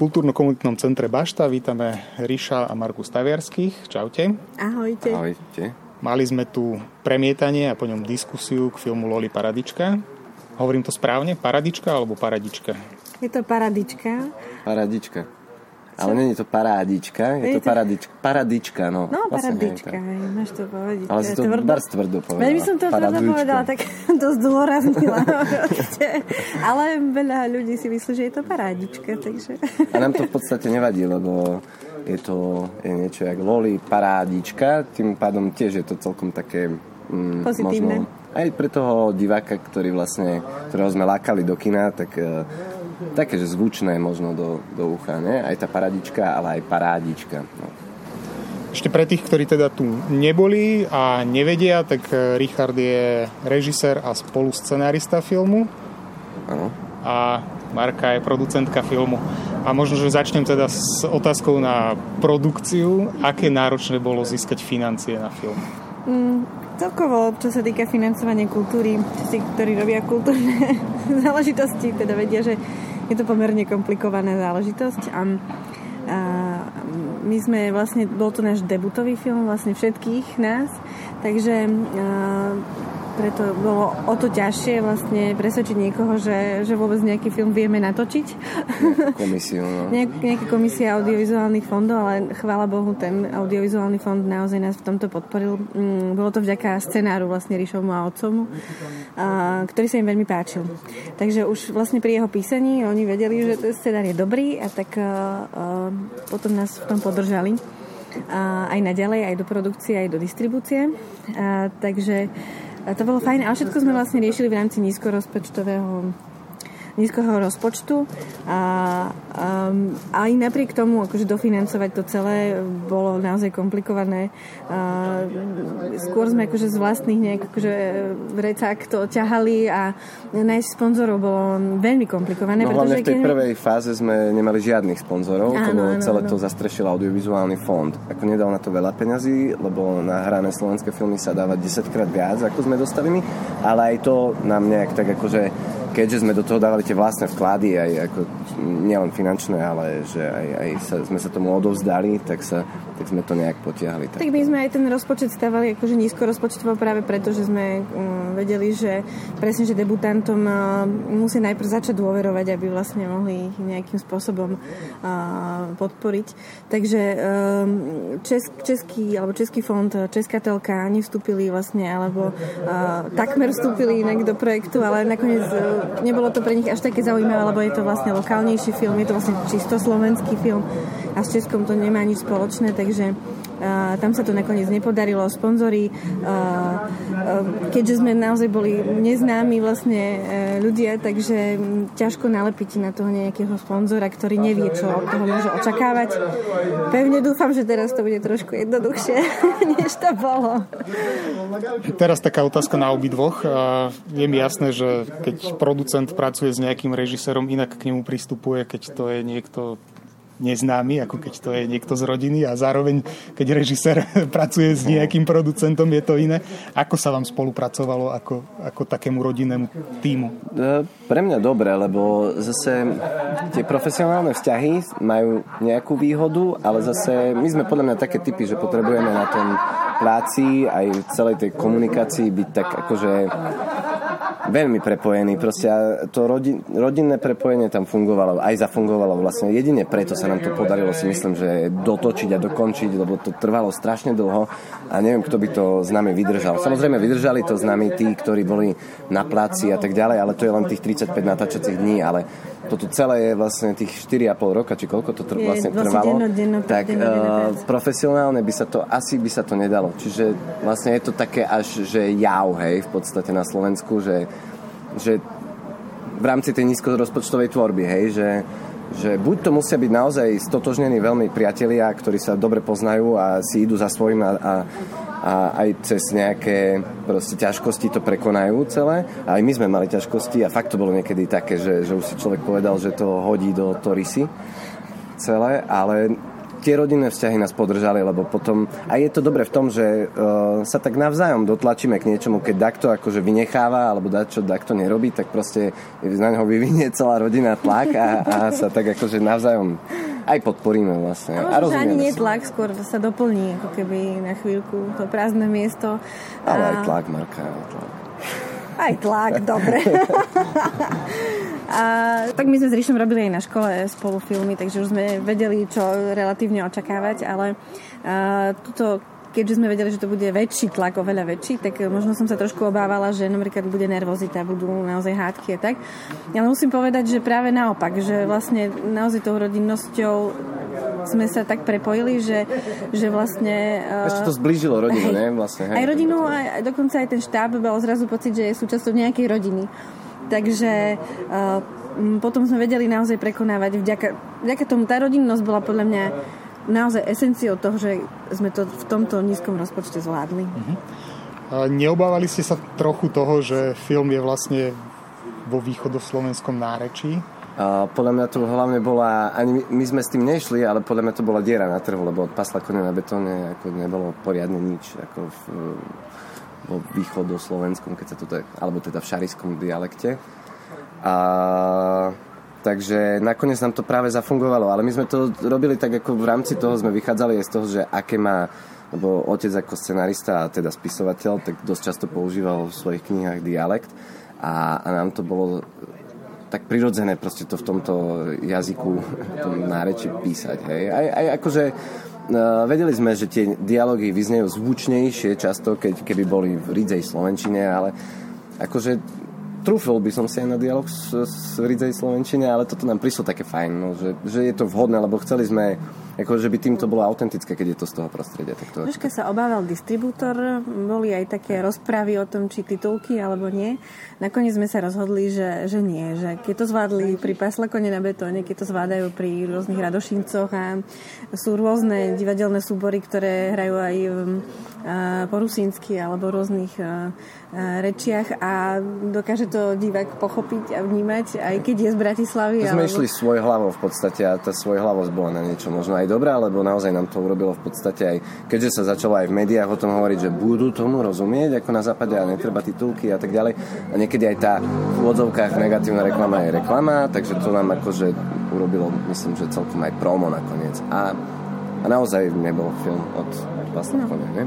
kultúrno-komunitnom centre Bašta vítame Ríša a Marku Staviarských. Čaute. Ahojte. Ahojte. Mali sme tu premietanie a po ňom diskusiu k filmu Loli Paradička. Hovorím to správne? Paradička alebo Paradička? Je to Paradička. Paradička. Ale není to parádička, je, je to, to paradička, paradička, no. No, vlastne paradička, hej, máš to povedať. Ale si to tvrdo? bar tvrdo povedala. By som to tvrdo povedala, tak to zdôraznila. Ale veľa ľudí si myslí, že je to parádička, takže... A nám to v podstate nevadí, lebo je to je niečo jak loli, parádička, tým pádom tiež je to celkom také... Mm, Pozitívne. Možno, aj pre toho diváka, ktorý vlastne, ktorého sme lákali do kina, tak uh, také, že zvučné možno do, do ucha, ne? Aj tá paradička, ale aj parádička. No. Ešte pre tých, ktorí teda tu neboli a nevedia, tak eh, Richard je režisér a spoluscenárista filmu. Ano. A Marka je producentka filmu. A možno, že začnem teda s otázkou na produkciu. Aké náročné bolo získať financie na film? Mm, celkovo, čo sa týka financovania kultúry, tí, ktorí robia kultúrne záležitosti, teda vedia, že je to pomerne komplikovaná záležitosť. A, a my sme vlastne, bol to náš debutový film vlastne všetkých nás, takže a, preto bolo o to ťažšie vlastne presvedčiť niekoho, že, že vôbec nejaký film vieme natočiť. Komisiu, no. Nejak, nejaká komisia audiovizuálnych fondov, ale chvála Bohu, ten audiovizuálny fond naozaj nás v tomto podporil. Mm, bolo to vďaka scenáru vlastne Ríšovmu a otcomu, a, ktorý sa im veľmi páčil. Takže už vlastne pri jeho písaní oni vedeli, že ten scenár je dobrý a tak a, a, potom nás v tom podržali. A aj naďalej, aj do produkcie, aj do distribúcie. A, takže a to bolo fajn, ale všetko sme vlastne riešili v rámci nízkorozpočtového nízkoho rozpočtu a, a aj napriek tomu akože dofinancovať to celé bolo naozaj komplikované. A, skôr sme akože z vlastných nejak akože recák to ťahali a nájsť sponzorov bolo veľmi komplikované. No hlavne v tej keď... prvej fáze sme nemali žiadnych sponzorov, áno, lebo áno, celé áno. to zastrešil audiovizuálny fond. Ako nedal na to veľa peňazí, lebo na hrané slovenské filmy sa dáva 10 krát viac, ako sme dostali my, ale aj to nám nejak tak akože keďže sme do toho dávali tie vlastné vklady, aj ako, nielen finančné, ale že aj, aj sa, sme sa tomu odovzdali, tak, sa, tak sme to nejak potiahli. Tak. tak my sme aj ten rozpočet stavali akože nízko rozpočtovo práve preto, že sme um, vedeli, že presne, že debutantom uh, musí najprv začať dôverovať, aby vlastne mohli ich nejakým spôsobom uh, podporiť. Takže um, česk, český, alebo Český fond, Česká telka nevstúpili vlastne, alebo uh, takmer vstúpili inak do projektu, ale nakoniec nebolo to pre nich až také zaujímavé, lebo je to vlastne lokálnejší film, je to vlastne čisto slovenský film a s Českom to nemá nič spoločné, takže tam sa to nakoniec nepodarilo. Sponzory, keďže sme naozaj boli neznámi vlastne uh, ľudia, takže ťažko nalepiť na toho nejakého sponzora, ktorý nevie, čo od toho môže očakávať. Pevne dúfam, že teraz to bude trošku jednoduchšie, než to bolo. Teraz taká otázka na obidvoch. Je mi jasné, že keď producent pracuje s nejakým režisérom, inak k nemu pristupuje, keď to je niekto neznámy, ako keď to je niekto z rodiny a zároveň, keď režisér pracuje s nejakým producentom, je to iné. Ako sa vám spolupracovalo ako, ako takému rodinnému týmu? E, pre mňa dobre, lebo zase tie profesionálne vzťahy majú nejakú výhodu, ale zase my sme podľa mňa také typy, že potrebujeme na tom práci aj v celej tej komunikácii byť tak akože veľmi prepojený. Proste to rodin, rodinné prepojenie tam fungovalo, aj zafungovalo vlastne. Jedine preto sa nám to podarilo si myslím, že dotočiť a dokončiť, lebo to trvalo strašne dlho a neviem, kto by to s nami vydržal. Samozrejme, vydržali to s nami tí, ktorí boli na pláci a tak ďalej, ale to je len tých 35 natáčacích dní, ale toto celé je vlastne tých 4,5 roka, či koľko to tr- vlastne trvalo, denno, denno, tak denno, denno, uh, profesionálne by sa to, asi by sa to nedalo. Čiže vlastne je to také až, že jau, hej, v podstate na Slovensku, že, že v rámci tej nízkorozpočtovej tvorby, hej, že, že buď to musia byť naozaj stotožnení veľmi priatelia, ktorí sa dobre poznajú a si idú za svojím a, a a aj cez nejaké proste ťažkosti to prekonajú celé. A aj my sme mali ťažkosti a fakt to bolo niekedy také, že, že už si človek povedal, že to hodí do Torisy celé, ale tie rodinné vzťahy nás podržali, lebo potom, a je to dobre v tom, že uh, sa tak navzájom dotlačíme k niečomu, keď takto akože vynecháva, alebo čo takto nerobí, tak proste na neho vyvinie celá rodina tlak a, a sa tak akože navzájom aj podporíme vlastne. A, a ani nie tlak, skôr sa doplní ako keby na chvíľku to prázdne miesto. Ale a... aj tlak, Marka, aj tlak. Aj tlak, dobre. A tak my sme s Ríšom robili aj na škole spolu filmy, takže už sme vedeli, čo relatívne očakávať, ale uh, tuto keďže sme vedeli, že to bude väčší tlak, oveľa väčší, tak možno som sa trošku obávala, že napríklad bude nervozita, budú naozaj hádky a tak. Ale musím povedať, že práve naopak, že vlastne naozaj tou rodinnosťou sme sa tak prepojili, že, že vlastne... Ešte to zblížilo rodinu, ne? Vlastne, hej. Aj rodinu, aj, dokonca aj ten štáb mal zrazu pocit, že je súčasťou nejakej rodiny. Takže uh, potom sme vedeli naozaj prekonávať vďaka, vďaka tomu. Tá rodinnosť bola podľa mňa naozaj esenciou toho, že sme to v tomto nízkom rozpočte zvládli. Uh-huh. A neobávali ste sa trochu toho, že film je vlastne vo východoslovenskom nárečí? A podľa mňa to hlavne bola, ani my, my sme s tým nešli, ale podľa mňa to bola diera na trhu, lebo od pasla konia na betóne ako nebolo poriadne nič. Ako v, vo východoslovenskom, keď sa to tak, alebo teda v šariskom dialekte. A Takže nakoniec nám to práve zafungovalo, ale my sme to robili tak, ako v rámci toho sme vychádzali aj z toho, že aké má, lebo otec ako scenarista a teda spisovateľ, tak dosť často používal v svojich knihách dialekt a, a nám to bolo tak prirodzené proste to v tomto jazyku, v tom náreči písať. Hej. Aj, aj akože vedeli sme, že tie dialógy vyznejú zvučnejšie často, keď, keby boli v ridzej slovenčine, ale akože trúfil by som si aj na dialog s, s ridzej slovenčine, ale toto nám prišlo také fajn, no, že, že je to vhodné, lebo chceli sme ako, že by týmto bolo autentické, keď je to z toho prostredia. Tak to... Troška sa obával distribútor, boli aj také rozpravy o tom, či titulky alebo nie. Nakoniec sme sa rozhodli, že, že nie, že keď to zvládli pri Paslakone na betóne, keď to zvládajú pri rôznych radošincoch a sú rôzne divadelné súbory, ktoré hrajú aj po rusínsky alebo rôznych rečiach a dokáže to divák pochopiť a vnímať, aj keď je z Bratislavy. To sme alebo... išli svoj hlavou v podstate a tá svoj hlavosť bola na niečo možno aj dobrá, lebo naozaj nám to urobilo v podstate aj, keďže sa začalo aj v médiách o tom hovoriť, že budú tomu rozumieť, ako na západe a netreba titulky a tak ďalej. A niekedy aj tá v úvodzovkách negatívna reklama je reklama, takže to nám akože urobilo, myslím, že celkom aj promo nakoniec. A, a naozaj nebol film od, Pasta no. ne?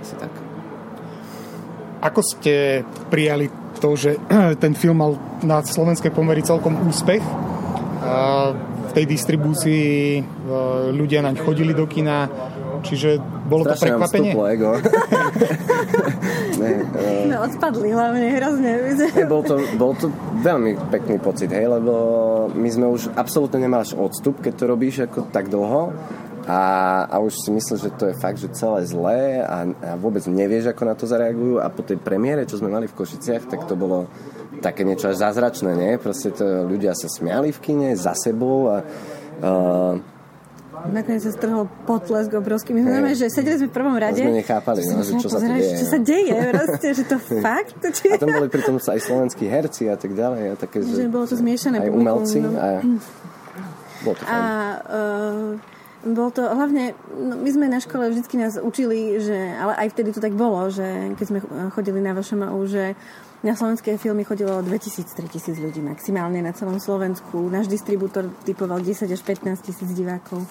Asi tak. Ako ste prijali to, že ten film mal na slovenskej pomery celkom úspech? Tej distribúcii ľudia naň chodili do kina, čiže bolo Strašne to prekvapenie? ego. ne, uh... no, odpadli hlavne hrozne. ne, bol, to, bol to veľmi pekný pocit, hej, lebo my sme už absolútne nemáš odstup, keď to robíš ako tak dlho a, a už si myslíš, že to je fakt, že celé zlé a, a vôbec nevieš, ako na to zareagujú a po tej premiére, čo sme mali v Košiciach, tak to bolo také niečo až zázračné, nie? Proste to ľudia sa smiali v kine za sebou a uh, Nakoniec sa strhol potlesk obrovský. My sme že sedeli sme v prvom rade. To sme nechápali, no, že čo sa deje. Čo sa deje, proste, že to fakt. Či... A tam boli pritom aj slovenskí herci a tak ďalej. A také, že, že bolo to zmiešané. Aj umelci. No. A, bolo to a uh, bol to hlavne, no, my sme na škole vždycky nás učili, že, ale aj vtedy to tak bolo, že keď sme chodili na VŠMU, že na slovenské filmy chodilo 2000-3000 ľudí maximálne na celom Slovensku. Náš distribútor typoval 10 až 15 tisíc divákov.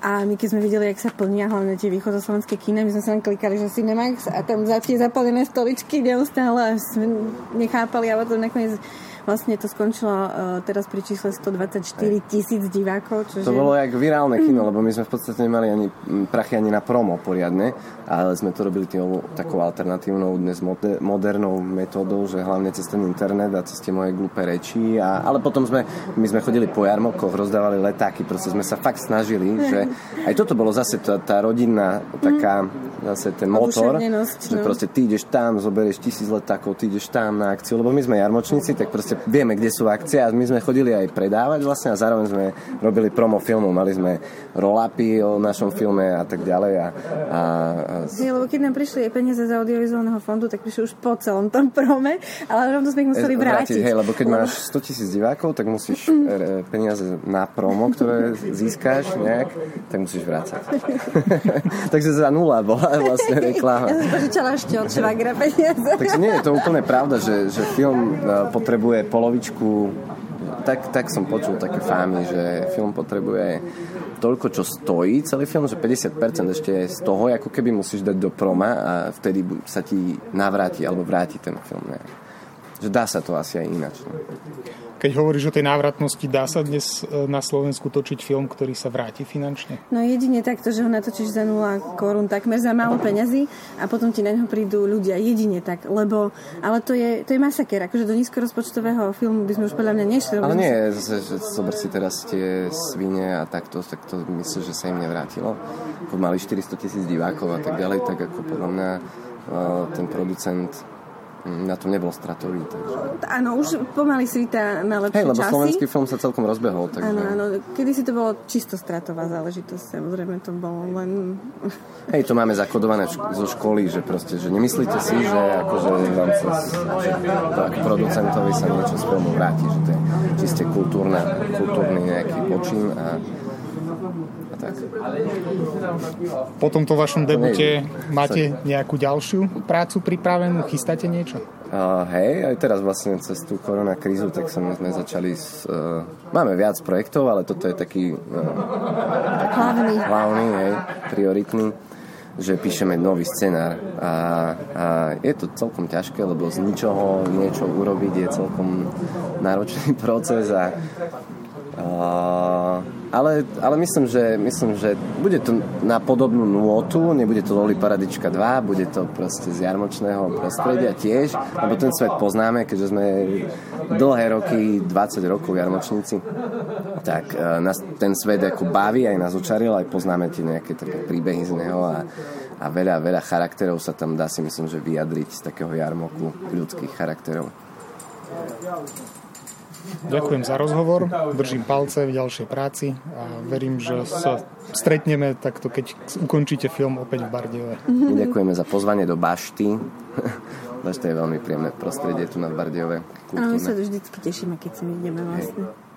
A my keď sme videli, jak sa plnia hlavne tie východoslovenské kina, my sme sa len klikali, že Cinemax a tam za tie zaplnené stoličky neustále a sme nechápali a potom nakoniec Vlastne to skončilo uh, teraz pri čísle 124 tisíc divákov. Čože... To bolo jak virálne kino, lebo my sme v podstate nemali ani prachy ani na promo poriadne, ale sme to robili tým, takou alternatívnou, dnes modernou metódou, že hlavne cez ten internet a cez tie moje glúpe reči. A, ale potom sme, my sme chodili po jarmokoch, rozdávali letáky, proste sme sa fakt snažili, že aj toto bolo zase tá, tá rodinná taká, zase ten motor, že no. proste ty ideš tam, zoberieš tisíc letákov, ty ideš tam na akciu, lebo my sme jarmočníci, tak proste vieme, kde sú akcie a my sme chodili aj predávať vlastne a zároveň sme robili promo filmu, mali sme rolapy o našom filme a tak ďalej. A, a, a... Je, lebo keď nám prišli aj peniaze z audiovizuálneho fondu, tak prišli už po celom tom prome, ale rovno sme ich museli e, vrátiť. vrátiť hej, lebo keď máš 100 tisíc divákov, tak musíš e, peniaze na promo, ktoré získáš nejak, tak musíš vrácať. Takže za nula bola vlastne reklama. Ja som požičala ešte od švagra peniaze. Takže nie je to úplne pravda, že, že film e, potrebuje polovičku tak, tak som počul také fámy, že film potrebuje toľko, čo stojí celý film, že 50% ešte z toho, ako keby musíš dať do proma a vtedy sa ti navráti alebo vráti ten film. Ne? Že dá sa to asi aj ináč. Ne? Keď hovoríš o tej návratnosti, dá sa dnes e, na Slovensku točiť film, ktorý sa vráti finančne? No jedine takto, že ho natočíš za 0 korún, takmer za málo peňazí a potom ti na neho prídu ľudia. Jedine tak, lebo, ale to je, to je masaker, akože do nízkorozpočtového filmu by sme už podľa mňa nešli. Ale nie, že zober si teraz tie svine a takto, tak to myslím, že sa im nevrátilo. Mali 400 tisíc divákov a tak ďalej, tak ako podľa mňa e, ten producent na tom nebol stratový. Takže... Áno, už pomaly svíta na lepšie Hej, lebo časy. slovenský film sa celkom rozbehol. Takže... Áno, áno. Kedy si to bolo čisto stratová záležitosť, samozrejme to bolo len... Hej, to máme zakodované zo školy, že proste, že nemyslíte si, že akože vám sa, že to ako producentovi sa niečo z filmu vráti, že to je čiste kultúrne, kultúrny nejaký počin a. Po tomto vašom debute máte nejakú ďalšiu prácu pripravenú? Chystáte niečo? Uh, hej, aj teraz vlastne cez tú koronakrízu, tak sme, sme začali s... Uh, máme viac projektov, ale toto je taký... Uh, taký hlavný. Hlavný, hej, prioritný že píšeme nový scenár a, a je to celkom ťažké, lebo z ničoho niečo urobiť je celkom náročný proces a Uh, ale, ale myslím, že, myslím, že bude to na podobnú nôtu, nebude to Loli Paradička 2, bude to proste z jarmočného prostredia tiež, lebo ten svet poznáme, keďže sme dlhé roky, 20 rokov jarmočníci, tak uh, nás ten svet ako baví, aj nás učaril, aj poznáme tie nejaké také príbehy z neho a, a veľa, veľa charakterov sa tam dá si myslím, že vyjadriť z takého jarmoku ľudských charakterov. Ďakujem za rozhovor, držím palce v ďalšej práci a verím, že sa stretneme takto, keď ukončíte film opäť v Bardiove. Ďakujeme za pozvanie do Bašty. Bašta je veľmi príjemné prostredie tu na Bardiove. A my sa vždy tešíme, keď sa ideme vlastne. Hej.